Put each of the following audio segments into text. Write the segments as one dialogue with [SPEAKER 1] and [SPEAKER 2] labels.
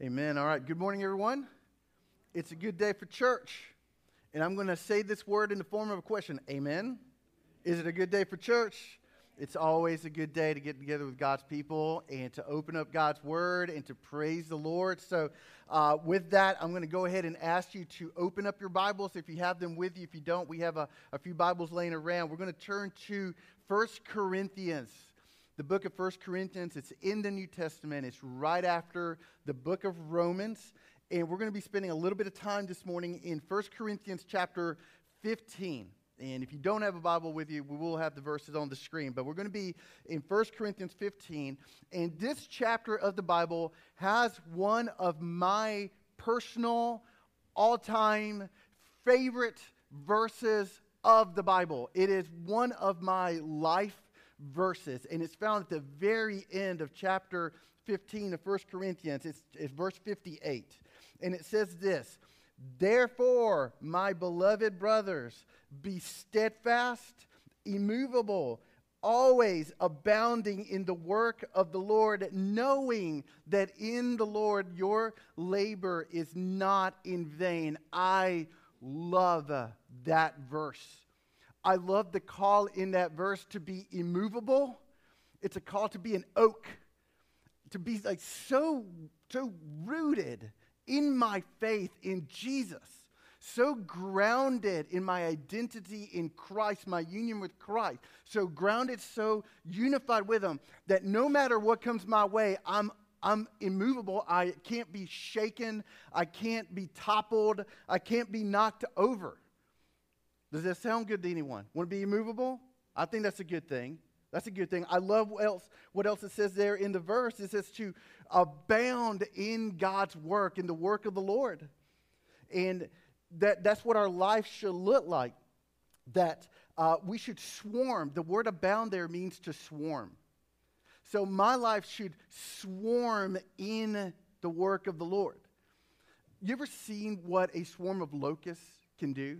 [SPEAKER 1] Amen. All right. Good morning, everyone. It's a good day for church. And I'm going to say this word in the form of a question. Amen. Is it a good day for church? It's always a good day to get together with God's people and to open up God's word and to praise the Lord. So, uh, with that, I'm going to go ahead and ask you to open up your Bibles if you have them with you. If you don't, we have a, a few Bibles laying around. We're going to turn to First Corinthians the book of First Corinthians. It's in the New Testament, it's right after the book of Romans. And we're going to be spending a little bit of time this morning in First Corinthians chapter 15. And if you don't have a Bible with you, we will have the verses on the screen. But we're going to be in First Corinthians 15. And this chapter of the Bible has one of my personal, all time favorite verses of the Bible. It is one of my life verses, and it's found at the very end of chapter 15 of 1 Corinthians. It's, it's verse 58. And it says this Therefore, my beloved brothers, be steadfast, immovable, always abounding in the work of the Lord, knowing that in the Lord your labor is not in vain. I love that verse. I love the call in that verse to be immovable. It's a call to be an oak, to be like so, so rooted in my faith in Jesus, so grounded in my identity in Christ, my union with Christ, so grounded, so unified with Him that no matter what comes my way, I'm I'm immovable. I can't be shaken. I can't be toppled. I can't be knocked over. Does that sound good to anyone? Want to be immovable? I think that's a good thing. That's a good thing. I love what else, what else it says there in the verse. It says to abound in God's work, in the work of the Lord. And that, that's what our life should look like. That uh, we should swarm. The word abound there means to swarm. So my life should swarm in the work of the Lord. You ever seen what a swarm of locusts can do?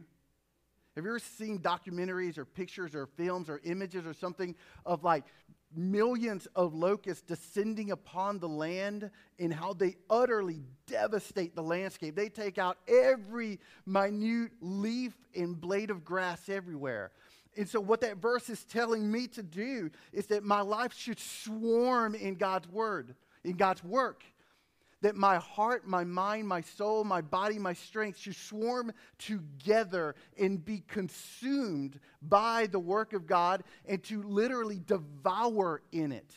[SPEAKER 1] Have you ever seen documentaries or pictures or films or images or something of like millions of locusts descending upon the land and how they utterly devastate the landscape? They take out every minute leaf and blade of grass everywhere. And so, what that verse is telling me to do is that my life should swarm in God's word, in God's work that my heart, my mind, my soul, my body, my strength should swarm together and be consumed by the work of God and to literally devour in it,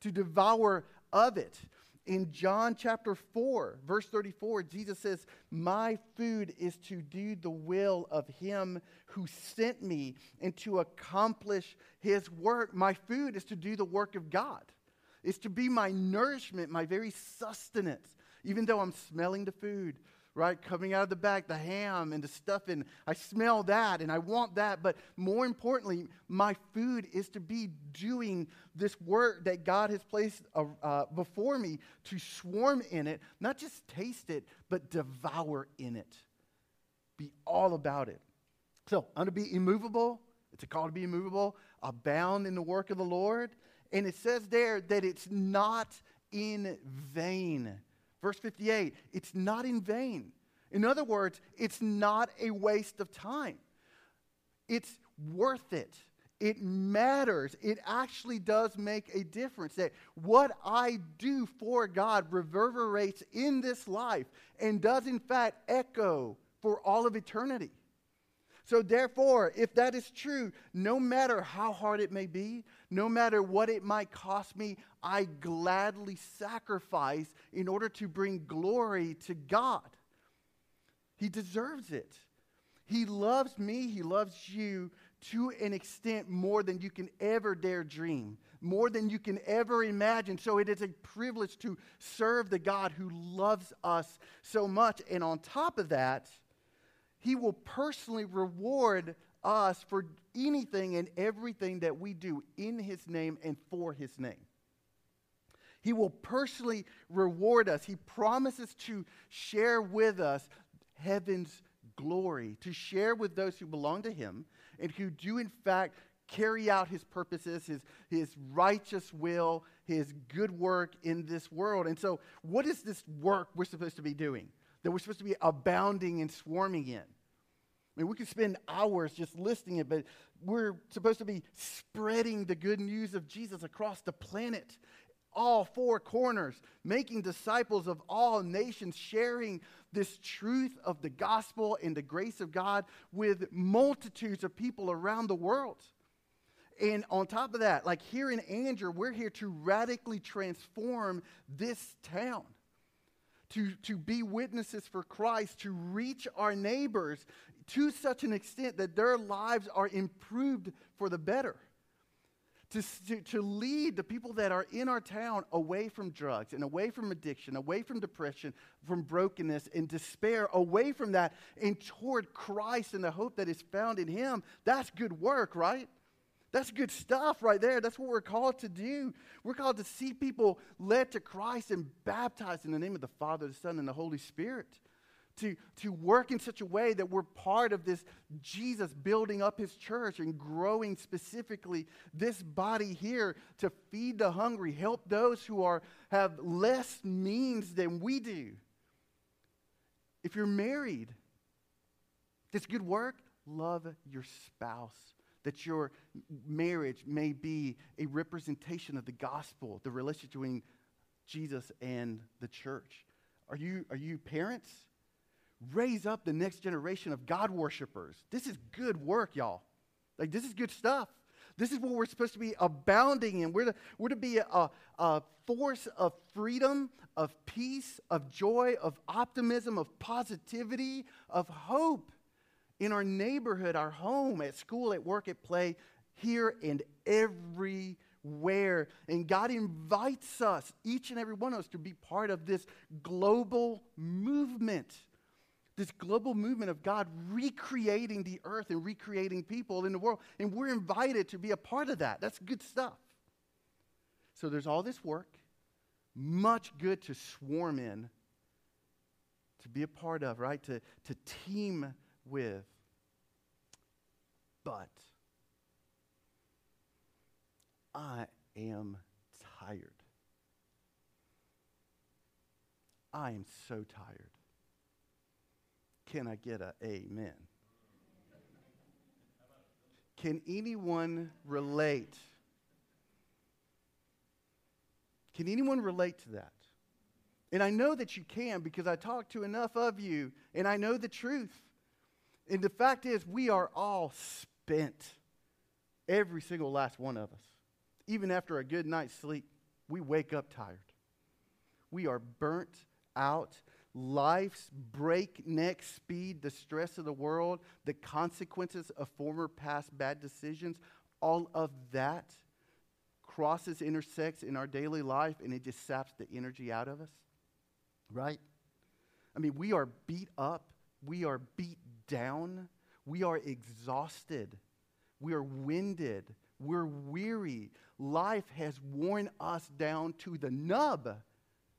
[SPEAKER 1] to devour of it. In John chapter 4, verse 34, Jesus says, My food is to do the will of him who sent me and to accomplish his work. My food is to do the work of God is to be my nourishment, my very sustenance. Even though I'm smelling the food, right, coming out of the back, the ham and the stuffing, I smell that and I want that. But more importantly, my food is to be doing this work that God has placed uh, uh, before me to swarm in it, not just taste it, but devour in it. Be all about it. So I'm to be immovable. It's a call to be immovable, abound in the work of the Lord. And it says there that it's not in vain. Verse 58 it's not in vain. In other words, it's not a waste of time. It's worth it. It matters. It actually does make a difference. That what I do for God reverberates in this life and does, in fact, echo for all of eternity. So, therefore, if that is true, no matter how hard it may be, no matter what it might cost me, I gladly sacrifice in order to bring glory to God. He deserves it. He loves me, He loves you to an extent more than you can ever dare dream, more than you can ever imagine. So it is a privilege to serve the God who loves us so much. And on top of that, he will personally reward us for anything and everything that we do in His name and for His name. He will personally reward us. He promises to share with us heaven's glory, to share with those who belong to Him and who do, in fact, carry out his purposes, his, his righteous will, his good work in this world. And so, what is this work we're supposed to be doing? That we're supposed to be abounding and swarming in? I mean, we could spend hours just listing it, but we're supposed to be spreading the good news of Jesus across the planet, all four corners, making disciples of all nations, sharing this truth of the gospel and the grace of God with multitudes of people around the world. And on top of that, like here in Angier, we're here to radically transform this town, to, to be witnesses for Christ, to reach our neighbors to such an extent that their lives are improved for the better. To, to, to, lead the people that are in our town away from drugs and away from addiction, away from depression, from brokenness and despair, away from that and toward Christ and the hope that is found in Him. That's good work, right? That's good stuff right there. That's what we're called to do. We're called to see people led to Christ and baptized in the name of the Father, the Son, and the Holy Spirit to, to work in such a way that we're part of this Jesus building up his church and growing specifically this body here to feed the hungry, help those who are, have less means than we do. If you're married, this good work, love your spouse. That your marriage may be a representation of the gospel, the relationship between Jesus and the church. Are you, are you parents? raise up the next generation of God worshipers. This is good work, y'all. Like, this is good stuff. This is what we're supposed to be abounding in. We're to, we're to be a, a force of freedom, of peace, of joy, of optimism, of positivity, of hope in our neighborhood, our home, at school, at work, at play, here and everywhere. And God invites us, each and every one of us, to be part of this global movement this global movement of God recreating the earth and recreating people in the world. And we're invited to be a part of that. That's good stuff. So there's all this work, much good to swarm in, to be a part of, right? To, to team with. But I am tired. I am so tired. Can I get a amen? Can anyone relate? Can anyone relate to that? And I know that you can because I talk to enough of you and I know the truth. And the fact is, we are all spent. Every single last one of us. Even after a good night's sleep, we wake up tired. We are burnt out life's breakneck speed, the stress of the world, the consequences of former past bad decisions, all of that crosses, intersects in our daily life, and it just saps the energy out of us. Right? I mean, we are beat up, we are beat down, we are exhausted, we are winded, we're weary. Life has worn us down to the nub.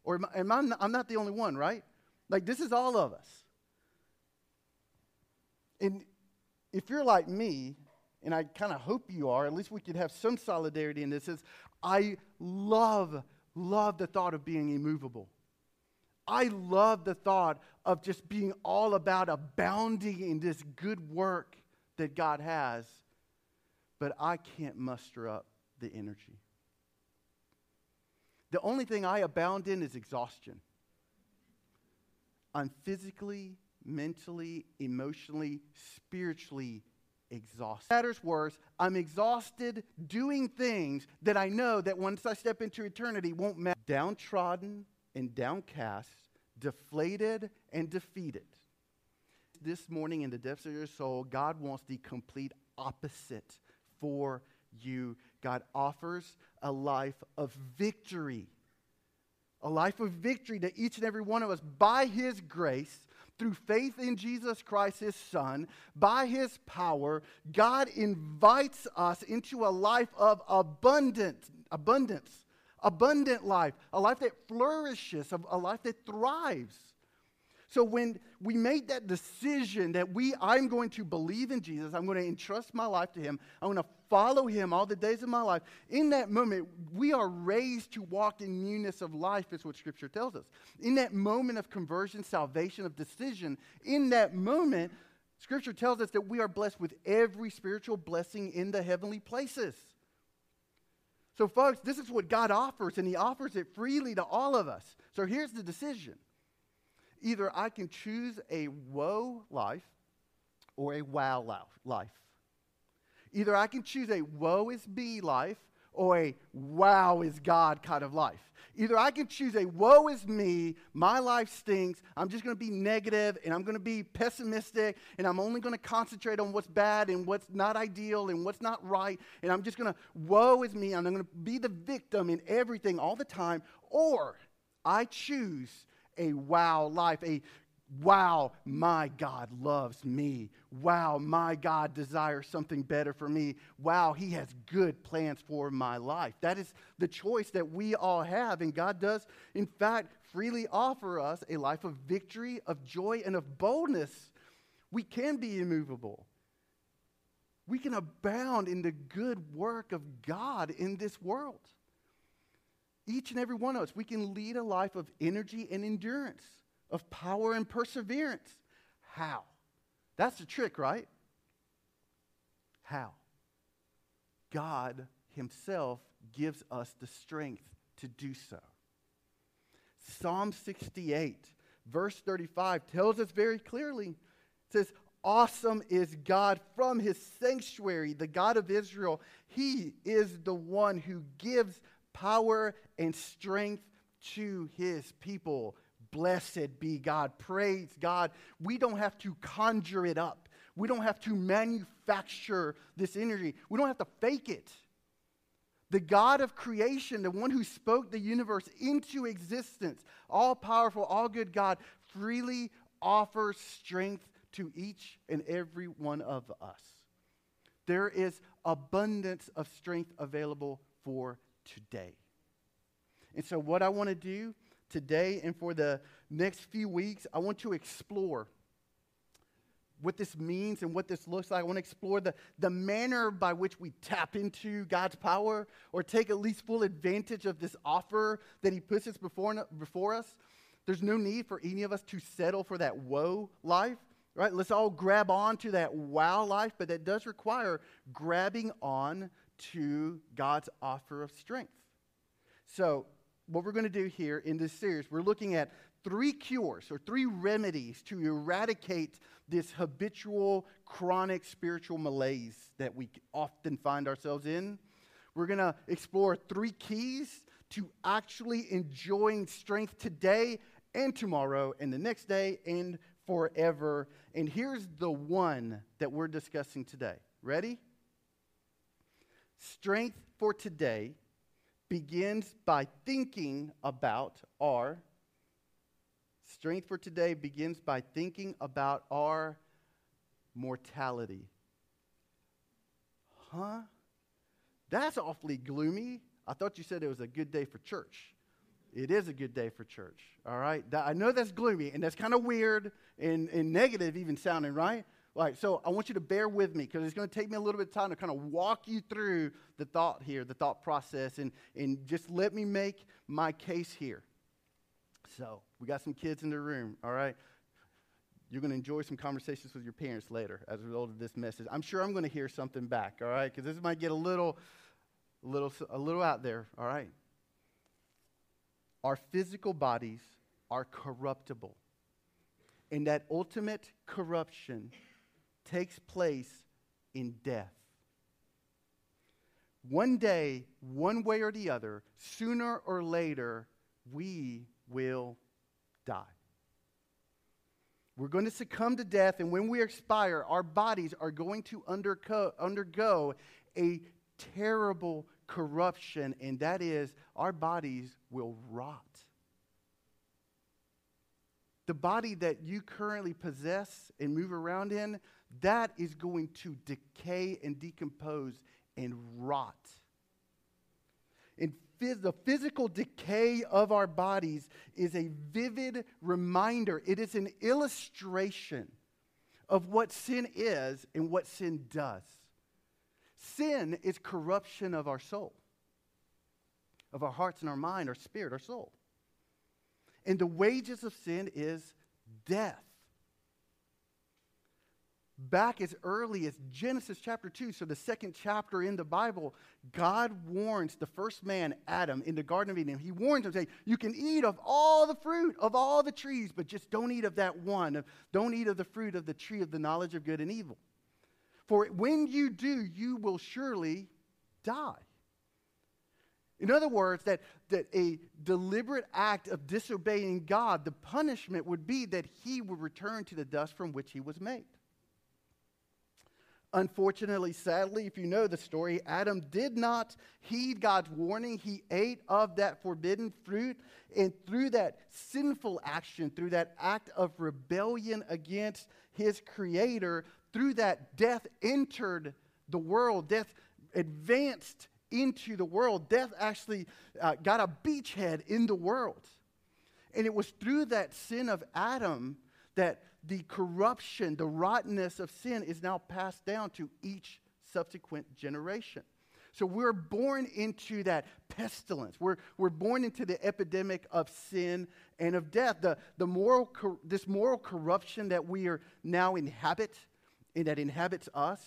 [SPEAKER 1] Or am I, am I, I'm not the only one, right? Like, this is all of us. And if you're like me, and I kind of hope you are, at least we could have some solidarity in this, is I love, love the thought of being immovable. I love the thought of just being all about abounding in this good work that God has, but I can't muster up the energy. The only thing I abound in is exhaustion. I'm physically, mentally, emotionally, spiritually exhausted. Matters worse, I'm exhausted doing things that I know that once I step into eternity won't matter. Downtrodden and downcast, deflated and defeated. This morning, in the depths of your soul, God wants the complete opposite for you. God offers a life of victory a life of victory to each and every one of us by His grace, through faith in Jesus Christ, His Son, by His power. God invites us into a life of abundance, abundance, abundant life, a life that flourishes, a, life that thrives. So when we made that decision that we I'm going to believe in Jesus, I'm going to entrust my life to him, I'm going to follow him all the days of my life. In that moment, we are raised to walk in newness of life is what scripture tells us. In that moment of conversion, salvation, of decision, in that moment, scripture tells us that we are blessed with every spiritual blessing in the heavenly places. So folks, this is what God offers and he offers it freely to all of us. So here's the decision Either I can choose a woe life or a wow life. Either I can choose a woe is me life or a wow is God kind of life. Either I can choose a woe is me, my life stinks, I'm just going to be negative and I'm going to be pessimistic and I'm only going to concentrate on what's bad and what's not ideal and what's not right and I'm just going to woe is me and I'm going to be the victim in everything all the time. Or I choose a wow life, a wow, my God loves me. Wow, my God desires something better for me. Wow, He has good plans for my life. That is the choice that we all have. And God does, in fact, freely offer us a life of victory, of joy, and of boldness. We can be immovable. We can abound in the good work of God in this world. Each and every one of us, we can lead a life of energy and endurance, of power and perseverance. How? That's the trick, right? How? God Himself gives us the strength to do so. Psalm 68, verse 35, tells us very clearly it says, Awesome is God from His sanctuary, the God of Israel. He is the one who gives power and strength to his people. Blessed be God. Praise God. We don't have to conjure it up. We don't have to manufacture this energy. We don't have to fake it. The God of creation, the one who spoke the universe into existence, all powerful, all good God, freely offers strength to each and every one of us. There is abundance of strength available for today. And so, what I want to do today and for the next few weeks, I want to explore what this means and what this looks like. I want to explore the, the manner by which we tap into God's power or take at least full advantage of this offer that He puts us before, before us. There's no need for any of us to settle for that woe life, right? Let's all grab on to that wow life, but that does require grabbing on to God's offer of strength. So, what we're going to do here in this series, we're looking at three cures or three remedies to eradicate this habitual, chronic spiritual malaise that we often find ourselves in. We're going to explore three keys to actually enjoying strength today and tomorrow and the next day and forever. And here's the one that we're discussing today. Ready? Strength for today begins by thinking about our strength for today begins by thinking about our mortality. Huh? That's awfully gloomy. I thought you said it was a good day for church. It is a good day for church, all right? I know that's gloomy and that's kind of weird and, and negative, even sounding, right? All right, so I want you to bear with me because it's going to take me a little bit of time to kind of walk you through the thought here, the thought process, and, and just let me make my case here. So, we got some kids in the room, all right? You're going to enjoy some conversations with your parents later as a result of this message. I'm sure I'm going to hear something back, all right? Because this might get a little, little, a little out there, all right? Our physical bodies are corruptible. And that ultimate corruption takes place in death. One day, one way or the other, sooner or later, we will die. We're going to succumb to death, and when we expire, our bodies are going to undergo, undergo a terrible corruption, and that is our bodies will rot. The body that you currently possess and move around in, that is going to decay and decompose and rot. Phys- the physical decay of our bodies is a vivid reminder, it is an illustration of what sin is and what sin does. Sin is corruption of our soul, of our hearts and our mind, our spirit, our soul. And the wages of sin is death back as early as Genesis chapter 2, so the second chapter in the Bible, God warns the first man, Adam, in the Garden of Eden. He warns him, saying, You can eat of all the fruit of all the trees, but just don't eat of that one. Don't eat of the fruit of the tree of the knowledge of good and evil. For when you do, you will surely die. In other words, that, that a deliberate act of disobeying God, the punishment would be that he would return to the dust from which he was made. Unfortunately, sadly, if you know the story, Adam did not heed God's warning. He ate of that forbidden fruit. And through that sinful action, through that act of rebellion against his creator, through that death entered the world. Death advanced into the world. Death actually uh, got a beachhead in the world. And it was through that sin of Adam that the corruption, the rottenness of sin is now passed down to each subsequent generation. So we're born into that pestilence. We're, we're born into the epidemic of sin and of death. The, the moral, this moral corruption that we are now inhabit, and that inhabits us,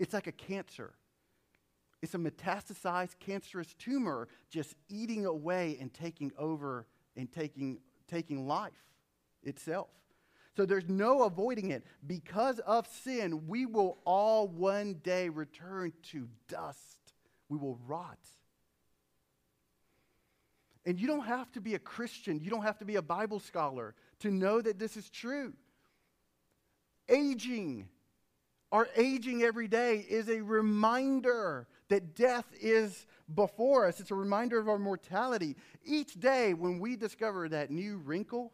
[SPEAKER 1] it's like a cancer. It's a metastasized cancerous tumor just eating away and taking over and taking, taking life itself. So there's no avoiding it. Because of sin, we will all one day return to dust. We will rot. And you don't have to be a Christian, you don't have to be a Bible scholar to know that this is true. Aging, our aging every day is a reminder that death is before us. It's a reminder of our mortality. Each day when we discover that new wrinkle,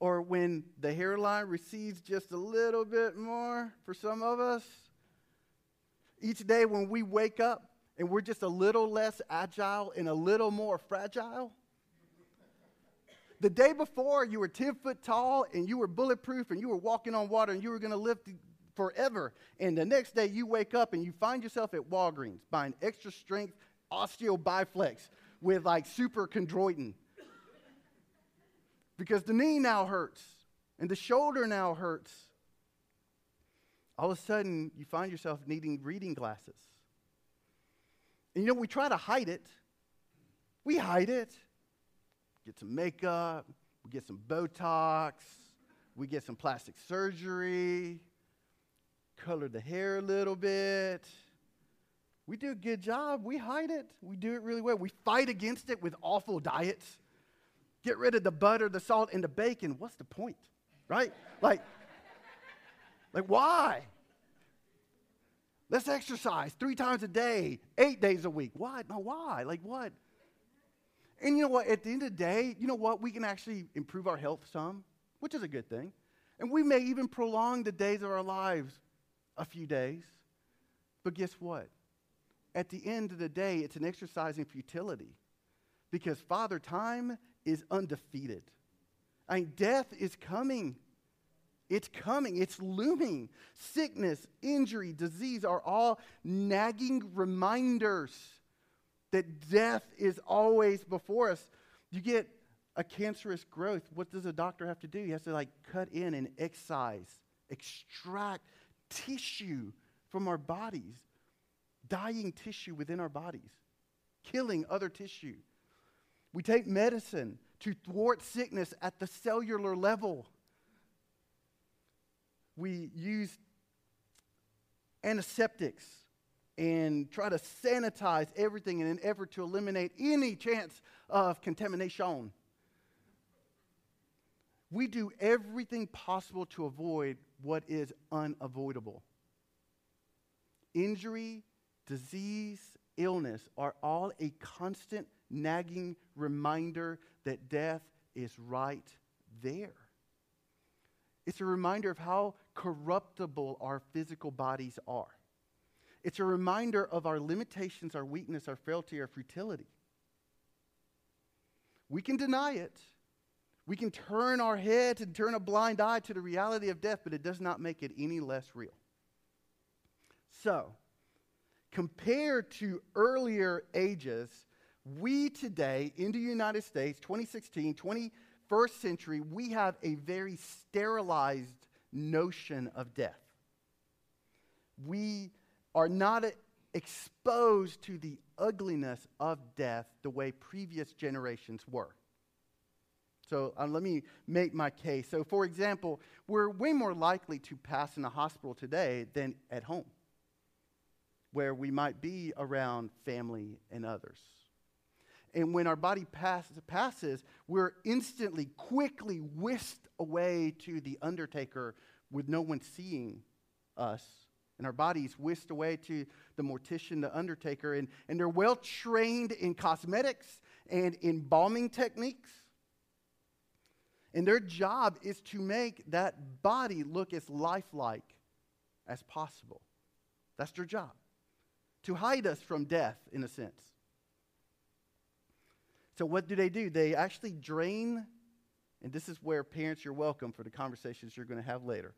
[SPEAKER 1] or when the hairline recedes just a little bit more for some of us. Each day when we wake up and we're just a little less agile and a little more fragile. The day before, you were 10 foot tall and you were bulletproof and you were walking on water and you were going to live forever. And the next day, you wake up and you find yourself at Walgreens buying extra strength Osteo Bi-Flex with like super chondroitin because the knee now hurts and the shoulder now hurts. All of a sudden, you find yourself needing reading glasses. And you know, we try to hide it. We hide it. Get some makeup, we get some Botox, we get some plastic surgery, color the hair a little bit. We do a good job. We hide it. We do it really well. We fight against it with awful diets. Get rid of the butter, the salt, and the bacon. What's the point? Right? Like, like why? Let's exercise three times a day, eight days a week. Why? No, why? Like what? And you know what? At the end of the day, you know what? We can actually improve our health some, which is a good thing. And we may even prolong the days of our lives a few days. But guess what? At the end of the day, it's an exercise in futility. Because Father Time is undefeated. I mean, death is coming. It's coming. It's looming. Sickness, injury, disease are all nagging reminders that death is always before us. You get a cancerous growth. What does a doctor have to do? He has to like cut in and excise, extract tissue from our bodies, dying tissue within our bodies, killing other tissue. We take medicine to thwart sickness at the cellular level. We use antiseptics and try to sanitize everything in an effort to eliminate any chance of contamination. We do everything possible to avoid what is unavoidable. Injury, disease, illness are all a constant nagging reminder that death is right there. It's a reminder of how corruptible our physical bodies are. it's a reminder of our limitations, our weakness, our frailty, our futility. We can deny it. We can turn our head and turn a blind eye to the reality of death, but it does not make it any less real. So, compared to earlier ages, we today in the United States, 2016, 21st century, we have a very sterilized notion of death. We are not exposed to the ugliness of death the way previous generations were. So uh, let me make my case. So, for example, we're way more likely to pass in a hospital today than at home, where we might be around family and others. And when our body pass, passes, we're instantly, quickly whisked away to the undertaker with no one seeing us. And our bodies whisked away to the mortician, the undertaker. And, and they're well trained in cosmetics and in embalming techniques. And their job is to make that body look as lifelike as possible. That's their job, to hide us from death, in a sense. So, what do they do? They actually drain, and this is where parents, you're welcome for the conversations you're going to have later.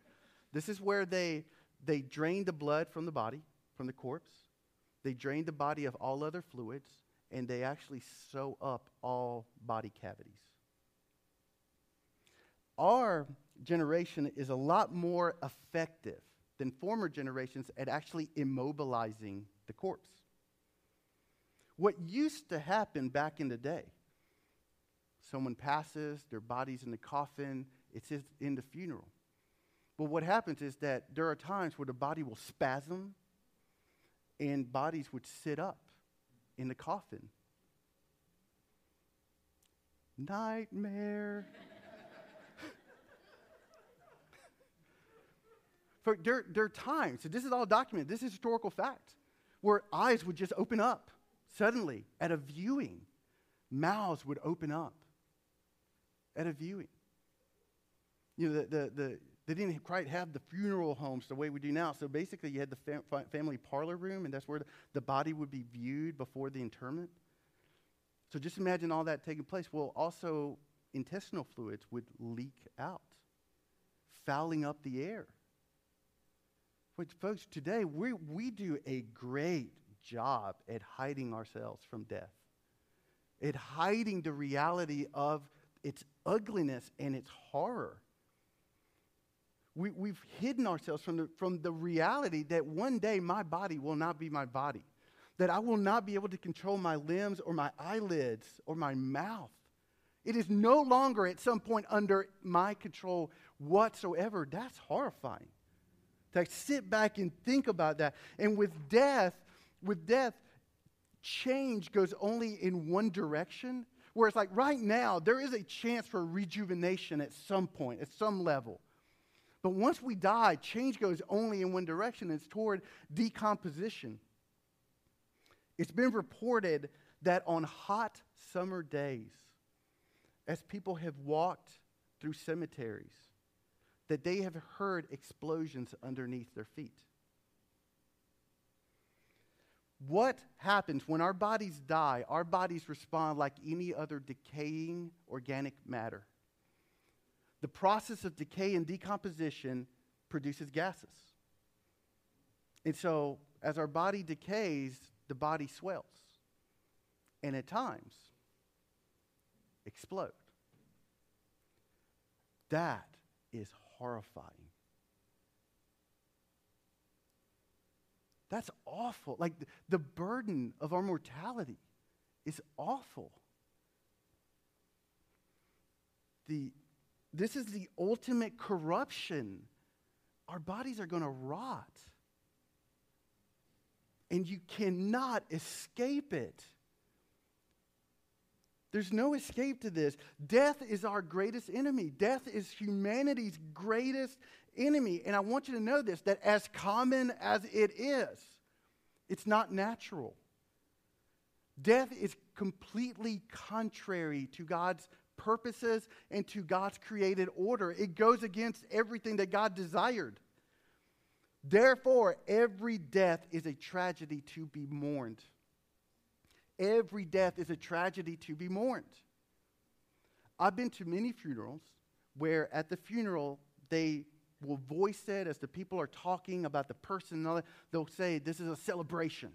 [SPEAKER 1] This is where they, they drain the blood from the body, from the corpse. They drain the body of all other fluids, and they actually sew up all body cavities. Our generation is a lot more effective than former generations at actually immobilizing the corpse what used to happen back in the day. Someone passes, their body's in the coffin, it's in the funeral. But what happens is that there are times where the body will spasm and bodies would sit up in the coffin. Nightmare. For there, there are times, so this is all documented, this is historical fact, where eyes would just open up Suddenly, at a viewing, mouths would open up. At a viewing. You know, the, the, the, they didn't quite have the funeral homes the way we do now. So basically, you had the fam- family parlor room, and that's where the, body would be viewed before the interment. So just imagine all that taking place. Well, also, intestinal fluids would leak out, fouling up the air. But folks, today we, we do a great job at hiding ourselves from death, at hiding the reality of its ugliness and its horror. We, we've hidden ourselves from the, from the reality that one day my body will not be my body, that I will not be able to control my limbs or my eyelids or my mouth. It is no longer at some point under my control whatsoever. That's horrifying. To sit back and think about that. And with death, with death, change goes only in one direction. where it's like right now, there is a chance for rejuvenation at some point, at some level. But once we die, change goes only in one direction, it's toward decomposition. It's been reported that on hot summer days, as people have walked through cemeteries, that they have heard explosions underneath their feet. What happens when our bodies die? Our bodies respond like any other decaying organic matter. The process of decay and decomposition produces gases. And so, as our body decays, the body swells. And at times, explode. That is horrifying. That's awful. Like the burden of our mortality is awful. The, this is the ultimate corruption. Our bodies are going to rot. And you cannot escape it. There's no escape to this. Death is our greatest enemy. Death is humanity's greatest enemy. And I want you to know this that as common as it is, it's not natural. Death is completely contrary to God's purposes and to God's created order. It goes against everything that God desired. Therefore, every death is a tragedy to be mourned. Every death is a tragedy to be mourned. I've been to many funerals where at the funeral they will voice it as the people are talking about the person. They'll say, This is a celebration.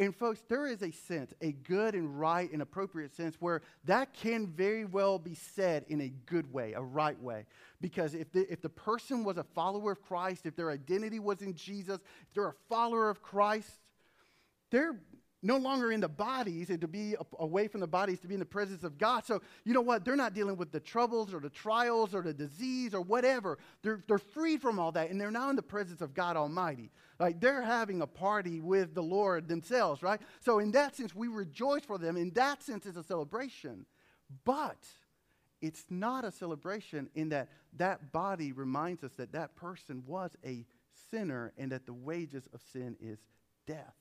[SPEAKER 1] And folks, there is a sense, a good and right and appropriate sense, where that can very well be said in a good way, a right way. Because if the, if the person was a follower of Christ, if their identity was in Jesus, if they're a follower of Christ, they're no longer in the bodies and to be away from the bodies to be in the presence of God. So, you know what? They're not dealing with the troubles or the trials or the disease or whatever. They're, they're free from all that and they're now in the presence of God Almighty. Like they're having a party with the Lord themselves, right? So, in that sense, we rejoice for them. In that sense, it's a celebration. But it's not a celebration in that that body reminds us that that person was a sinner and that the wages of sin is death.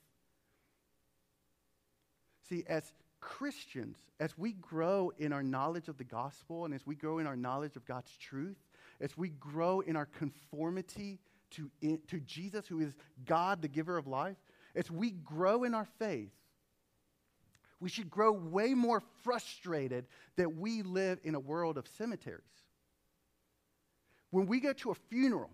[SPEAKER 1] See, as Christians, as we grow in our knowledge of the gospel and as we grow in our knowledge of God's truth, as we grow in our conformity to, in, to Jesus, who is God, the giver of life, as we grow in our faith, we should grow way more frustrated that we live in a world of cemeteries. When we go to a funeral,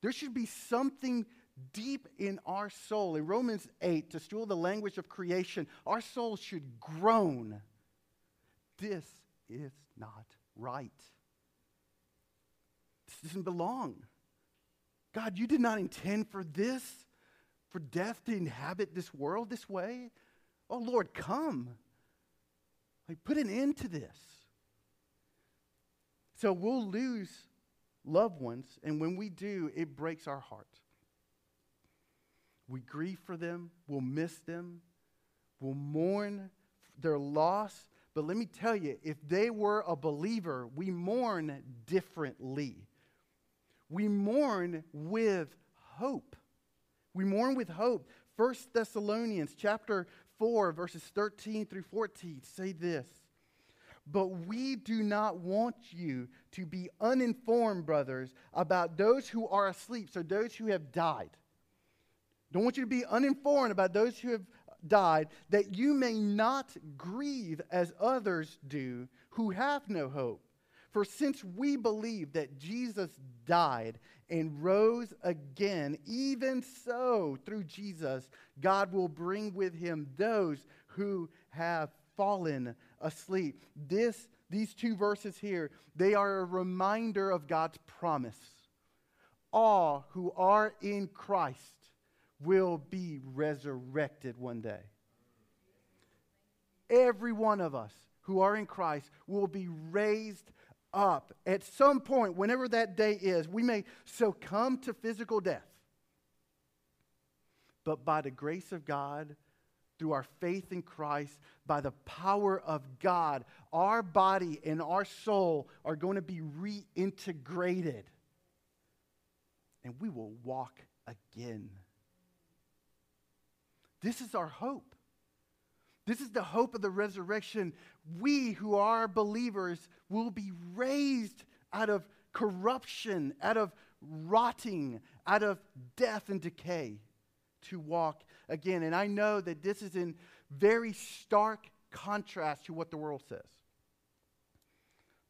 [SPEAKER 1] there should be something deep in our soul. In Romans 8, to steal the language of creation, our soul should groan. This is not right. This doesn't belong. God, you did not intend for this, for death to inhabit this world this way. Oh, Lord, come. Like, put an end to this. So we'll lose loved ones, and when we do, it breaks our heart. We grieve for them, we'll miss them, we'll mourn their loss. But let me tell you, if they were a believer, we mourn differently. We mourn with hope. We mourn with hope. 1 Thessalonians chapter 4 verses 13 through 14 say this. But we do not want you to be uninformed, brothers, about those who are asleep, so those who have died don't want you to be uninformed about those who have died, that you may not grieve as others do who have no hope. For since we believe that Jesus died and rose again, even so, through Jesus, God will bring with him those who have fallen asleep. This, these two verses here, they are a reminder of God's promise. All who are in Christ will be resurrected one day. Every one of us who are in Christ will be raised up at some point, whenever that day is. We may succumb to physical death, but by the grace of God, through our faith in Christ, by the power of God, our body and our soul are going to be reintegrated. And we will walk again. This is our hope. This is the hope of the resurrection. We who are believers will be raised out of corruption, out of rotting, out of death and decay to walk again. And I know that this is in very stark contrast to what the world says.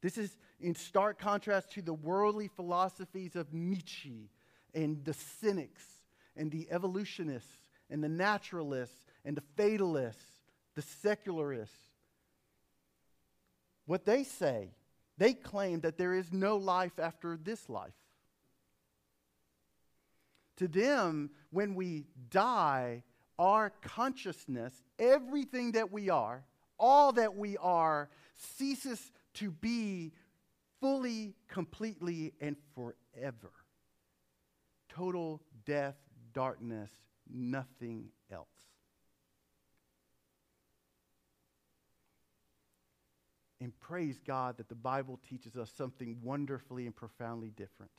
[SPEAKER 1] This is in stark contrast to the worldly philosophies of Nietzsche and the cynics and the evolutionists and the naturalists and the fatalists, the secularists. What they say, they claim that there is no life after this life. To them, when we die, our consciousness, everything that we are, all that we are, ceases to be fully, completely, and forever. Total death, darkness, nothing else. And praise God that the Bible teaches us something wonderfully and profoundly different.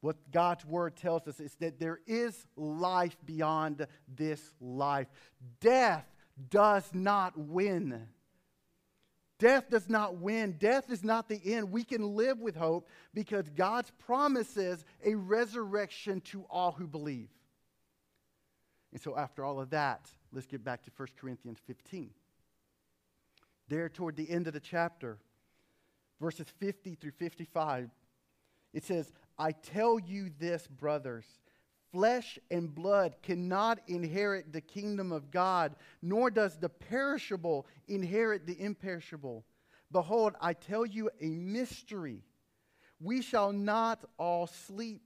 [SPEAKER 1] What God's word tells us is that there is life beyond this life. Death does not win. Death does not win. Death is not the end. We can live with hope because God's promises a resurrection to all who believe. And so, after all of that, let's get back to 1 Corinthians 15. There, toward the end of the chapter, verses 50 through 55, it says, I tell you this, brothers Flesh and blood cannot inherit the kingdom of God, nor does the perishable inherit the imperishable. Behold, I tell you a mystery. We shall not all sleep,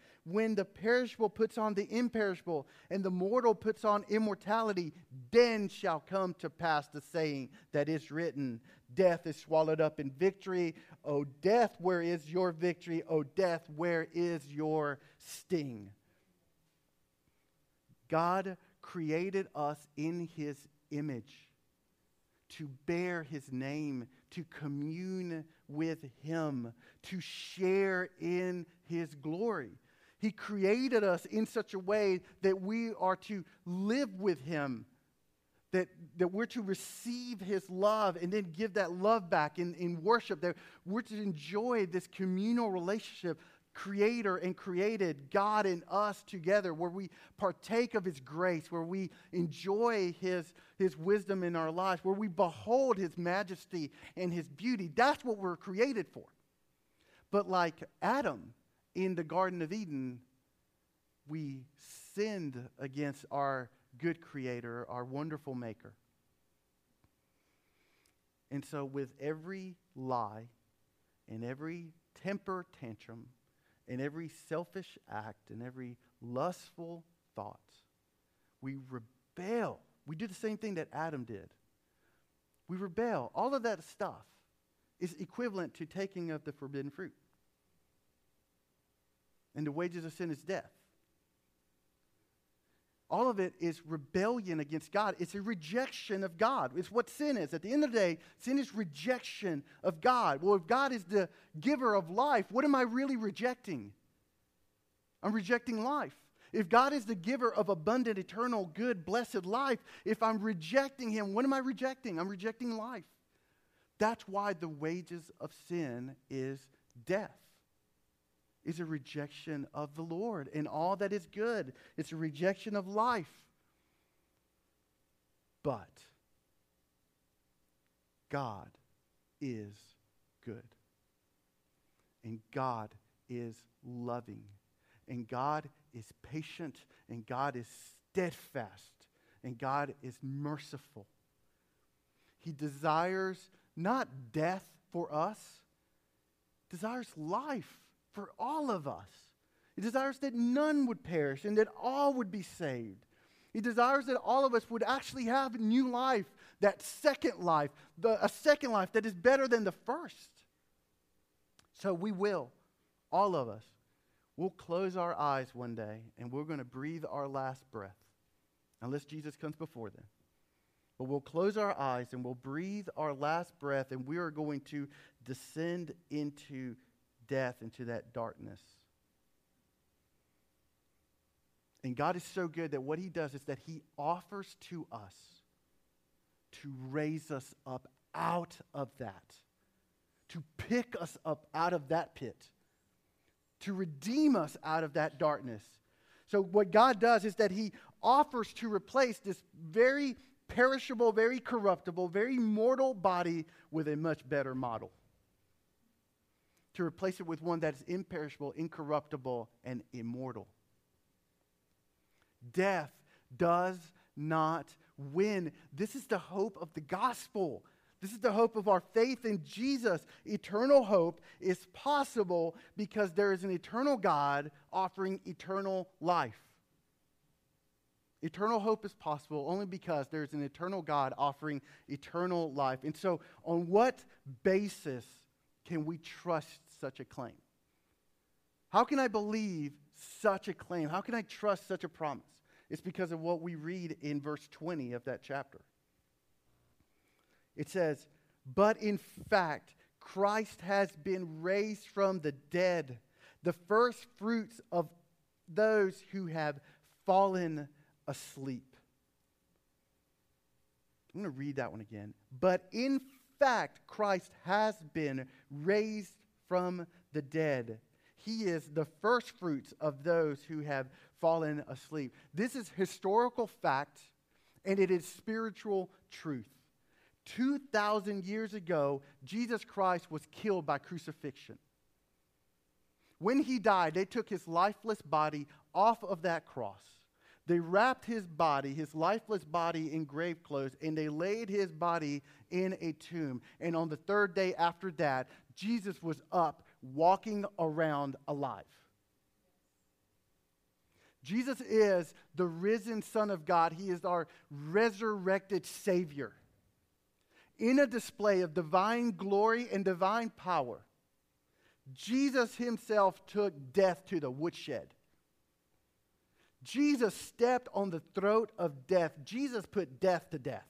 [SPEAKER 1] When the perishable puts on the imperishable, and the mortal puts on immortality, then shall come to pass the saying that is written Death is swallowed up in victory. O death, where is your victory? O death, where is your sting? God created us in his image to bear his name, to commune with him, to share in his glory. He created us in such a way that we are to live with him, that, that we're to receive his love and then give that love back in, in worship, that we're to enjoy this communal relationship creator and created, God and us together, where we partake of his grace, where we enjoy his, his wisdom in our lives, where we behold his majesty and his beauty. That's what we're created for. But like Adam in the Garden of Eden, we sinned against our good creator, our wonderful maker. And so, with every lie and every temper tantrum, in every selfish act, in every lustful thought. We rebel. We do the same thing that Adam did. We rebel. All of that stuff is equivalent to taking of the forbidden fruit. And the wages of sin is death. All of it is rebellion against God. It's a rejection of God. It's what sin is. At the end of the day, sin is rejection of God. Well, if God is the giver of life, what am I really rejecting? I'm rejecting life. If God is the giver of abundant, eternal, good, blessed life, if I'm rejecting Him, what am I rejecting? I'm rejecting life. That's why the wages of sin is death is a rejection of the Lord and all that is good. It's a rejection of life. But God is good. And God is loving. And God is patient. And God is steadfast. And God is merciful. He desires not death for us, desires life for all of us. He desires that none would perish and that all would be saved. He desires that all of us would actually have new life, that second life, the, a second life that is better than the first. So we will, all of us, we'll close our eyes one day and we're going to breathe our last breath, unless Jesus comes before then. But we'll close our eyes and we'll breathe our last breath and we are going to descend into death, into that darkness. And God is so good that what He does is that He offers to us to raise us up out of that, to pick us up out of that pit, to redeem us out of that darkness. So, what God does is that He offers to replace this very perishable, very corruptible, very mortal body with a much better model to replace it with one that is imperishable, incorruptible, and immortal. Death does not win. This is the hope of the gospel. This is the hope of our faith in Jesus. Eternal hope is possible because there is an eternal God offering eternal life. Eternal hope is possible only because there's an eternal God offering eternal life. And so, on what basis can we trust such a claim? How can I believe such a claim? How can I trust such a promise? It's because of what we read in verse 20 of that chapter. It says, But in fact, Christ has been raised from the dead, the first fruits of those who have fallen asleep. I'm going to read that one again. But in fact, Christ has been raised from the dead. He is the first fruits of those who have fallen asleep. This is historical fact, and it is spiritual truth. 2,000 years ago, Jesus Christ was killed by crucifixion. When he died, they took his lifeless body off of that cross. They wrapped his body, his lifeless body, in grave clothes, and they laid his body in a tomb. And on the third day after that, Jesus was up, walking around alive. Jesus is the risen Son of God. He is our resurrected Savior. In a display of divine glory and divine power, Jesus himself took death to the woodshed. Jesus stepped on the throat of death. Jesus put death to death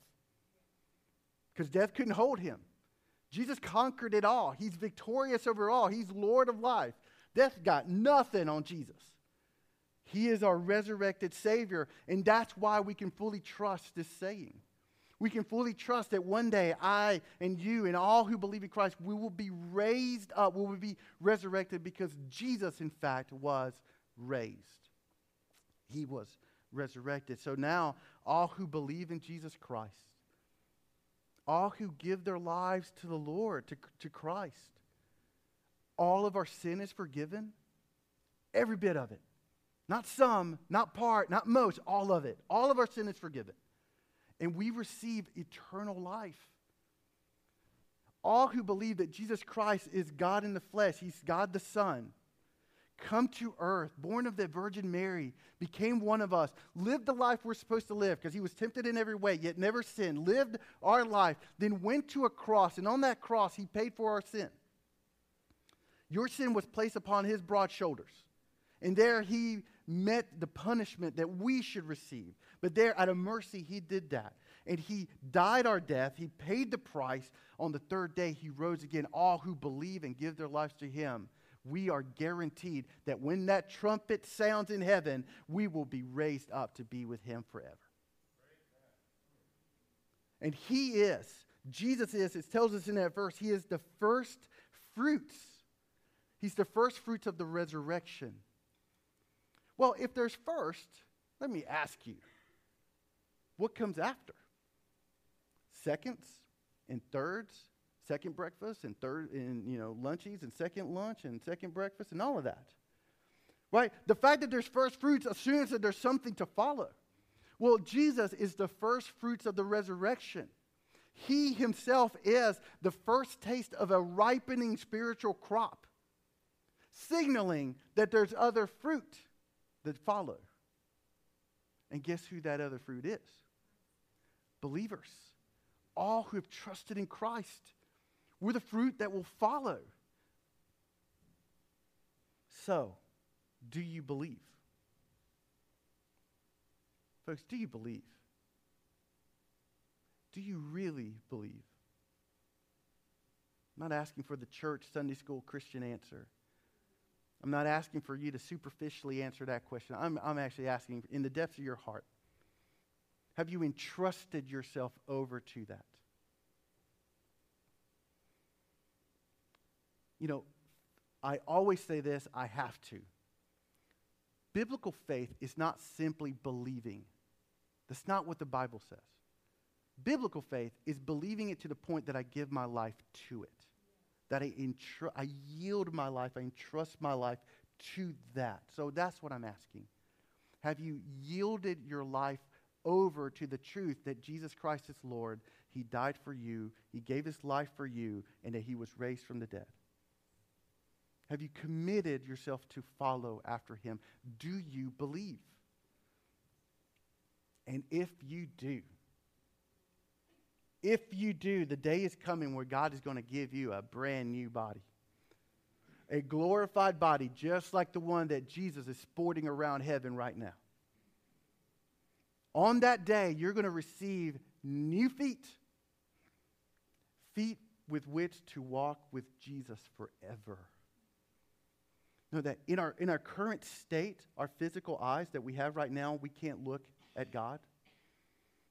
[SPEAKER 1] because death couldn't hold him. Jesus conquered it all. He's victorious over all. He's Lord of life. Death got nothing on Jesus. He is our resurrected Savior, and that's why we can fully trust this saying. We can fully trust that one day I and you and all who believe in Christ, we will be raised up, we will be resurrected because Jesus, in fact, was raised. He was resurrected. So now, all who believe in Jesus Christ, all who give their lives to the Lord, to, to Christ, all of our sin is forgiven. Every bit of it. Not some, not part, not most, all of it. All of our sin is forgiven. And we receive eternal life. All who believe that Jesus Christ is God in the flesh, He's God the Son, come to earth, born of the Virgin Mary, became one of us, lived the life we're supposed to live because he was tempted in every way, yet never sinned, lived our life, then went to a cross, and on that cross, he paid for our sin. Your sin was placed upon his broad shoulders. And there he met the punishment that we should receive. But there, out of mercy, he did that. And he died our death. He paid the price. On the third day, he rose again. All who believe and give their lives to him, we are guaranteed that when that trumpet sounds in heaven, we will be raised up to be with him forever. And he is, Jesus is, it tells us in that verse, he is the first fruits. He's the first fruits of the resurrection. Well, if there's first, let me ask you what comes after? Seconds and thirds, second breakfast and third and you know lunches and second lunch and second breakfast and all of that. Right? The fact that there's first fruits assumes that there's something to follow. Well, Jesus is the first fruits of the resurrection. He himself is the first taste of a ripening spiritual crop, signaling that there's other fruit that follow. And guess who that other fruit is? Believers. All who have trusted in Christ. We're the fruit that will follow. So, do you believe? Folks, do you believe? Do you really believe? I'm not asking for the church, Sunday school, Christian answer. I'm not asking for you to superficially answer that question. I'm, I'm actually asking in the depths of your heart have you entrusted yourself over to that? You know, I always say this, I have to. Biblical faith is not simply believing. That's not what the Bible says. Biblical faith is believing it to the point that I give my life to it that I, entr- I yield my life, I entrust my life to that. So that's what I'm asking. Have you yielded your life over to the truth that Jesus Christ is Lord? He died for you, He gave His life for you, and that He was raised from the dead. Have you committed yourself to follow after Him? Do you believe? And if you do, if you do, the day is coming where God is going to give you a brand new body. a glorified body just like the one that Jesus is sporting around heaven right now. On that day, you're going to receive new feet, feet with which to walk with Jesus forever. Know that in our, in our current state, our physical eyes that we have right now, we can't look at God.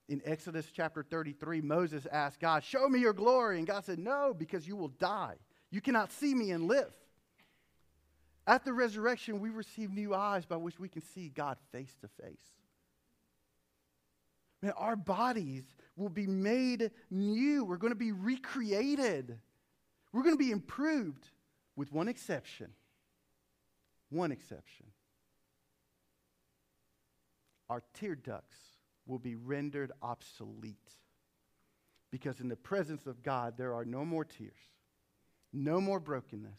[SPEAKER 1] In Exodus chapter 33, Moses asked God, Show me your glory. And God said, No, because you will die. You cannot see me and live. At the resurrection, we receive new eyes by which we can see God face to face. Man, our bodies will be made new. We're going to be recreated. We're going to be improved, with one exception. One exception. Our tear ducts will be rendered obsolete. Because in the presence of God, there are no more tears, no more brokenness,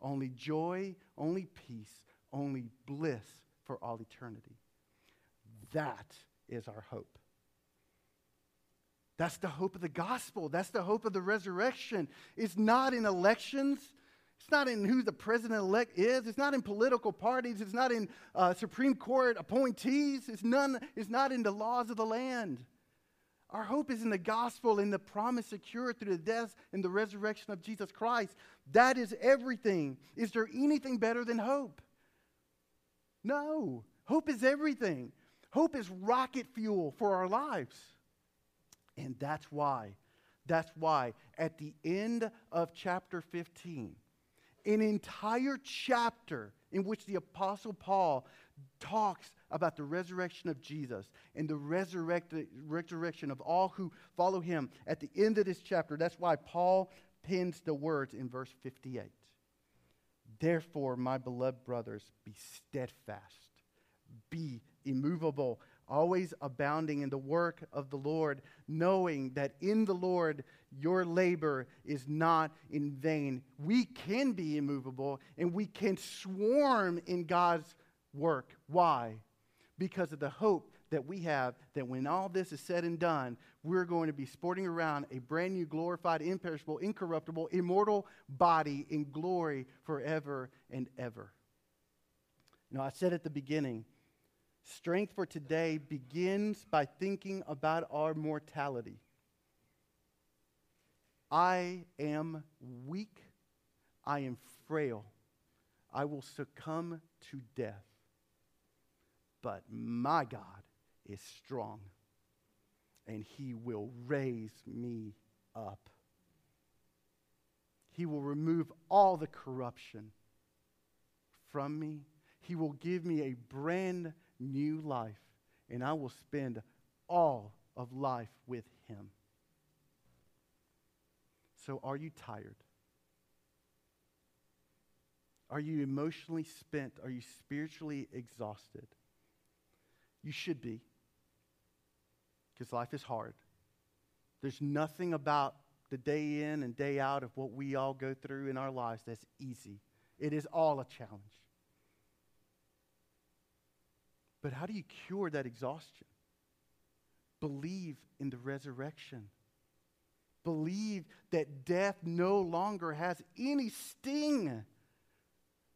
[SPEAKER 1] only joy, only peace, only bliss for all eternity. That is our hope. That's the hope of the gospel. That's the hope of the resurrection. It's not in elections. It's not in who the president elect is. It's not in political parties. It's not in uh, Supreme Court appointees. It's, none, it's not in the laws of the land. Our hope is in the gospel, in the promise secured through the death and the resurrection of Jesus Christ. That is everything. Is there anything better than hope? No. Hope is everything. Hope is rocket fuel for our lives. And that's why, that's why at the end of chapter 15, an entire chapter in which the Apostle Paul talks about the resurrection of Jesus and the resurrection of all who follow him. At the end of this chapter, that's why Paul pins the words in verse 58. Therefore, my beloved brothers, be steadfast, be immovable, always abounding in the work of the Lord, knowing that in the Lord your labor is not in vain. We can be immovable and we can swarm in God's work. Why? Because of the hope that we have that when all this is said and done, we're going to be sporting around a brand new, glorified, imperishable, incorruptible, immortal body in glory forever and ever. You know, I said at the beginning, Strength for today begins by thinking about our mortality. I am weak. I am frail. I will succumb to death. But my God is strong, and He will raise me up. He will remove all the corruption from me. He will give me a brand new life, and I will spend all of life with Him. So, are you tired? Are you emotionally spent? Are you spiritually exhausted? You should be, because life is hard. There's nothing about the day in and day out of what we all go through in our lives that's easy. It is all a challenge. But how do you cure that exhaustion? Believe in the resurrection. Believe that death no longer has any sting,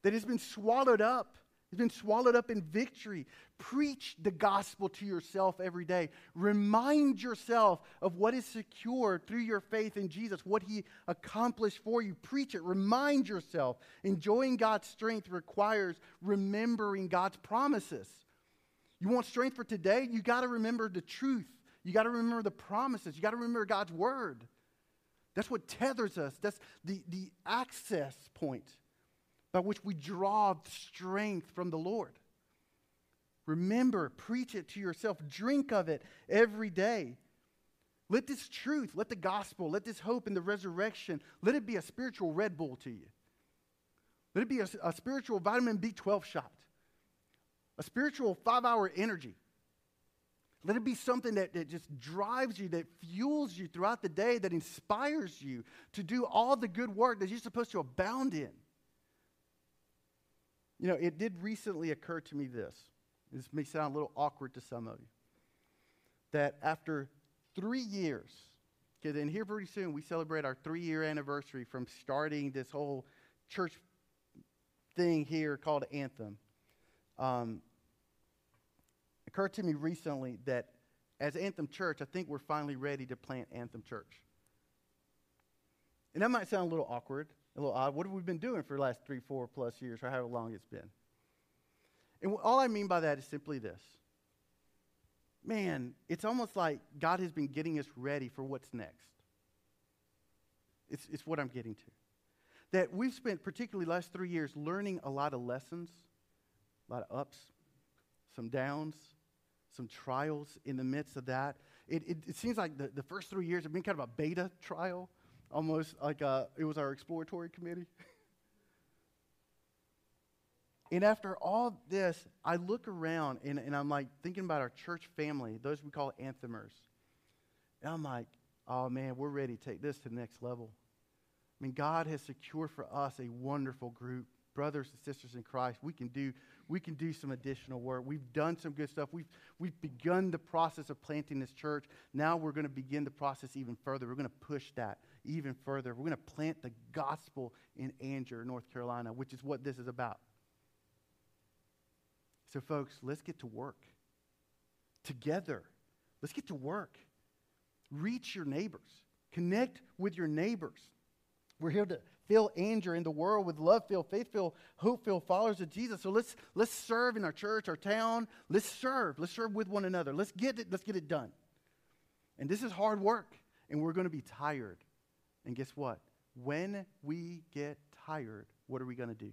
[SPEAKER 1] that has been swallowed up, has been swallowed up in victory. Preach the gospel to yourself every day. Remind yourself of what is secured through your faith in Jesus, what he accomplished for you. Preach it. Remind yourself. Enjoying God's strength requires remembering God's promises. You want strength for today? You got to remember the truth. You got to remember the promises. You got to remember God's word. That's what tethers us. That's the, the access point by which we draw strength from the Lord. Remember, preach it to yourself, drink of it every day. Let this truth, let the gospel, let this hope in the resurrection, let it be a spiritual Red Bull to you. Let it be a, a spiritual vitamin B12 shot a spiritual five hour energy. Let it be something that, that just drives you, that fuels you throughout the day, that inspires you to do all the good work that you're supposed to abound in. You know, it did recently occur to me this. This may sound a little awkward to some of you. That after three years, okay, then here pretty soon we celebrate our three year anniversary from starting this whole church thing here called Anthem. Um, occurred to me recently that as Anthem Church, I think we're finally ready to plant Anthem Church. And that might sound a little awkward, a little odd. What have we been doing for the last three, four plus years, or however long it's been? And all I mean by that is simply this man, it's almost like God has been getting us ready for what's next. It's, it's what I'm getting to. That we've spent, particularly last three years, learning a lot of lessons, a lot of ups, some downs, some trials in the midst of that. It, it, it seems like the, the first three years have been kind of a beta trial, almost like a, uh, it was our exploratory committee. and after all this, I look around and, and I'm like thinking about our church family, those we call anthemers. And I'm like, oh man, we're ready to take this to the next level. I mean, God has secured for us a wonderful group, brothers and sisters in Christ. We can do, we can do some additional work. We've done some good stuff. We've, we've begun the process of planting this church. Now we're going to begin the process even further. We're going to push that even further. We're going to plant the gospel in Angier, North Carolina, which is what this is about. So, folks, let's get to work together. Let's get to work. Reach your neighbors, connect with your neighbors. We're here to fill Angier in the world with love filled, faith filled, hope filled followers of Jesus. So let's, let's serve in our church, our town. Let's serve. Let's serve with one another. Let's get it, let's get it done. And this is hard work, and we're going to be tired. And guess what? When we get tired, what are we going to do?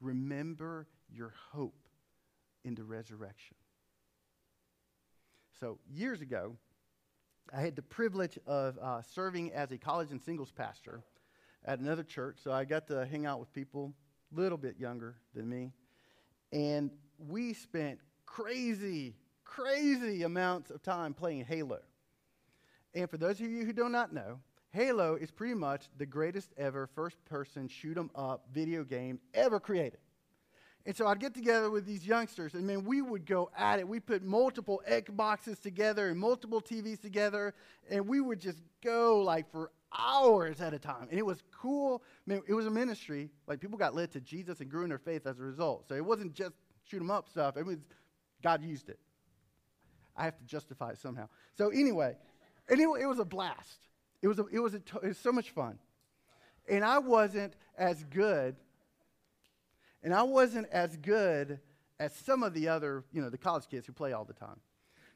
[SPEAKER 1] Remember your hope in the resurrection. So, years ago, I had the privilege of uh, serving as a college and singles pastor at another church. So I got to hang out with people a little bit younger than me. And we spent crazy, crazy amounts of time playing Halo. And for those of you who do not know, Halo is pretty much the greatest ever first person shoot 'em up video game ever created. And so I'd get together with these youngsters, and man, we would go at it. We'd put multiple Xboxes together and multiple TVs together, and we would just go like for hours at a time. And it was cool. Man, it was a ministry. Like people got led to Jesus and grew in their faith as a result. So it wasn't just shoot 'em up stuff. It was God used it. I have to justify it somehow. So anyway, and it, it was a blast. It was, a, it, was a, it was so much fun. And I wasn't as good and I wasn't as good as some of the other, you know, the college kids who play all the time.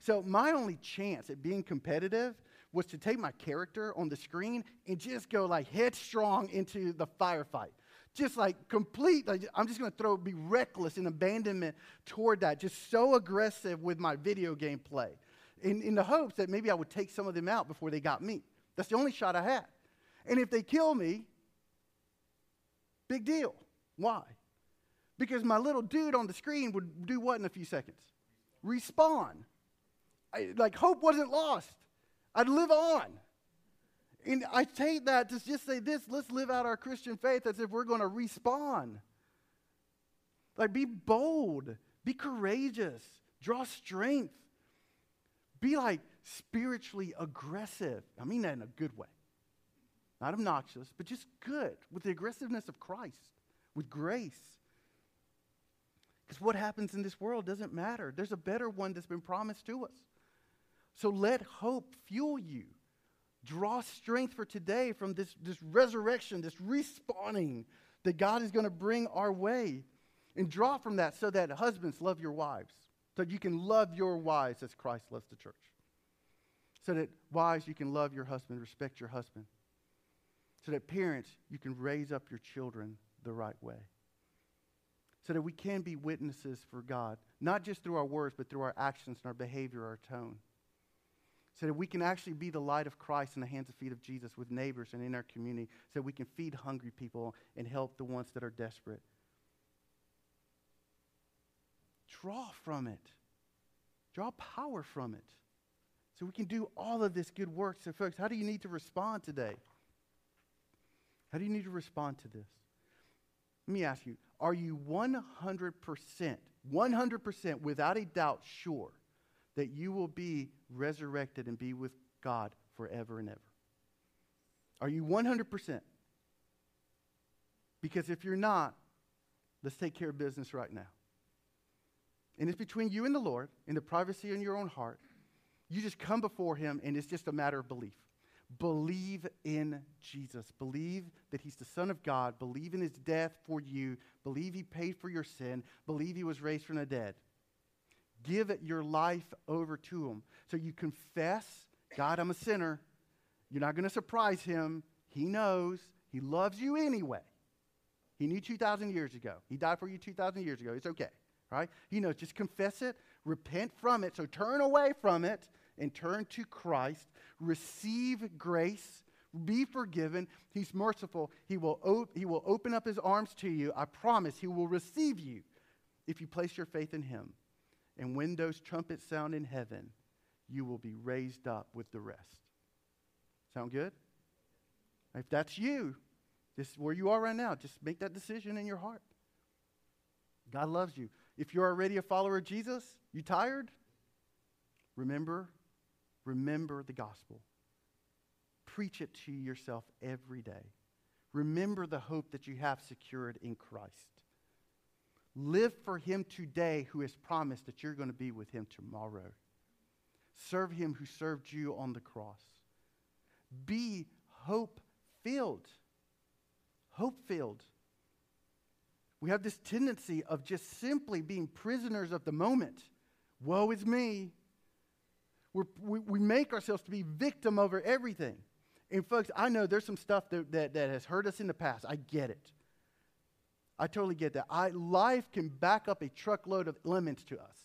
[SPEAKER 1] So my only chance at being competitive was to take my character on the screen and just go like headstrong into the firefight. Just like complete, like, I'm just gonna throw, be reckless in abandonment toward that, just so aggressive with my video game play, in, in the hopes that maybe I would take some of them out before they got me. That's the only shot I had. And if they kill me, big deal. Why? Because my little dude on the screen would do what in a few seconds? Respawn. I, like, hope wasn't lost. I'd live on. And I take that to just say this let's live out our Christian faith as if we're going to respawn. Like, be bold, be courageous, draw strength, be like spiritually aggressive. I mean that in a good way. Not obnoxious, but just good, with the aggressiveness of Christ, with grace. Because what happens in this world doesn't matter. There's a better one that's been promised to us. So let hope fuel you. Draw strength for today from this, this resurrection, this respawning that God is going to bring our way. And draw from that so that husbands love your wives, so you can love your wives as Christ loves the church. So that wives, you can love your husband, respect your husband. So that parents, you can raise up your children the right way so that we can be witnesses for God, not just through our words, but through our actions and our behavior, our tone. So that we can actually be the light of Christ in the hands and feet of Jesus with neighbors and in our community, so that we can feed hungry people and help the ones that are desperate. Draw from it, draw power from it, so we can do all of this good work. So, folks, how do you need to respond today? How do you need to respond to this? Let me ask you are you 100%, 100% without a doubt sure that you will be resurrected and be with God forever and ever? Are you 100%? Because if you're not, Let's take care of business right now. And it's between you and the Lord, in the privacy in your own heart. You just come before Him, and it's just a matter of belief. Believe in Jesus. Believe that He's the Son of God. Believe in His death for you. Believe He paid for your sin. Believe He was raised from the dead. Give it your life over to Him. So you confess, God, I'm a sinner. You're not going to surprise Him. He knows. He loves you anyway. He knew 2,000 years ago. He died for you 2,000 years ago. It's okay, right? He knows. Just confess it, repent from it. So turn away from it and turn to Christ. Receive grace. Be forgiven. He's merciful. He will, op- he will open up his arms to you. I promise he will receive you if you place your faith in him. And when those trumpets sound in heaven, you will be raised up with the rest. Sound good? If that's you, this is where you are right now. Just make that decision in your heart. God loves you. If you're already a follower of Jesus, you tired? Remember, remember the gospel. Preach it to yourself every day. Remember the hope that you have secured in Christ. Live for Him today who has promised that you're going to be with Him tomorrow. Serve Him who served you on the cross. Be hope filled hope filled. We have this tendency of just simply being prisoners of the moment. Woe is me. We're, we we make ourselves to be victim over everything. And folks, I know there's some stuff that, that, that has hurt us in the past. I get it. I totally get that. I, life can back up a truckload of lemons to us.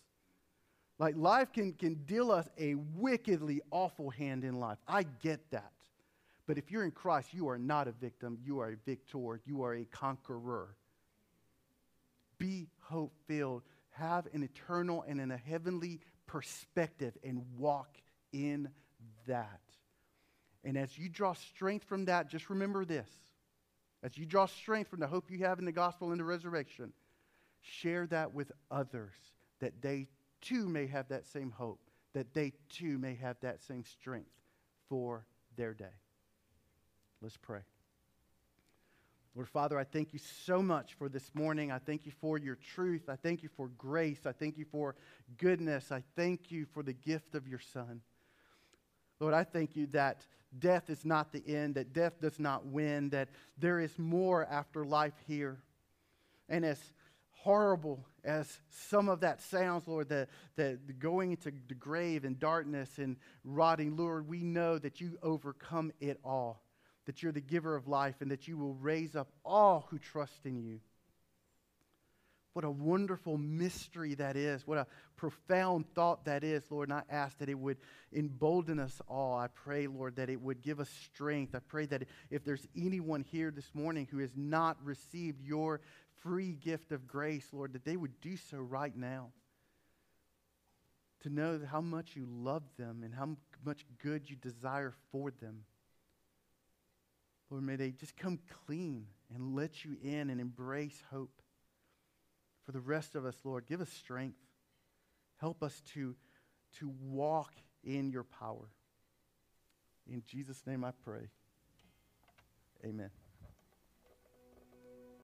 [SPEAKER 1] Like life can, can deal us a wickedly awful hand in life. I get that. But if you're in Christ, you are not a victim. You are a victor. You are a conqueror. Be hope filled. Have an eternal and in a heavenly perspective and walk in that. And as you draw strength from that, just remember this. As you draw strength from the hope you have in the gospel and the resurrection, share that with others that they too may have that same hope, that they too may have that same strength for their day. Let's pray. Lord Father, I thank you so much for this morning. I thank you for your truth. I thank you for grace. I thank you for goodness. I thank you for the gift of your Son. Lord, I thank you that death is not the end, that death does not win, that there is more after life here. And as horrible as some of that sounds, Lord, that, that going into the grave and darkness and rotting, Lord, we know that you overcome it all that you're the giver of life and that you will raise up all who trust in you. What a wonderful mystery that is. What a profound thought that is, Lord. And I ask that it would embolden us all. I pray, Lord, that it would give us strength. I pray that if there's anyone here this morning who has not received your free gift of grace, Lord, that they would do so right now. To know how much you love them and how much good you desire for them. Lord, may they just come clean and let you in and embrace hope. For the rest of us, Lord, give us strength. Help us to, to walk in your power. In Jesus' name I pray. Amen.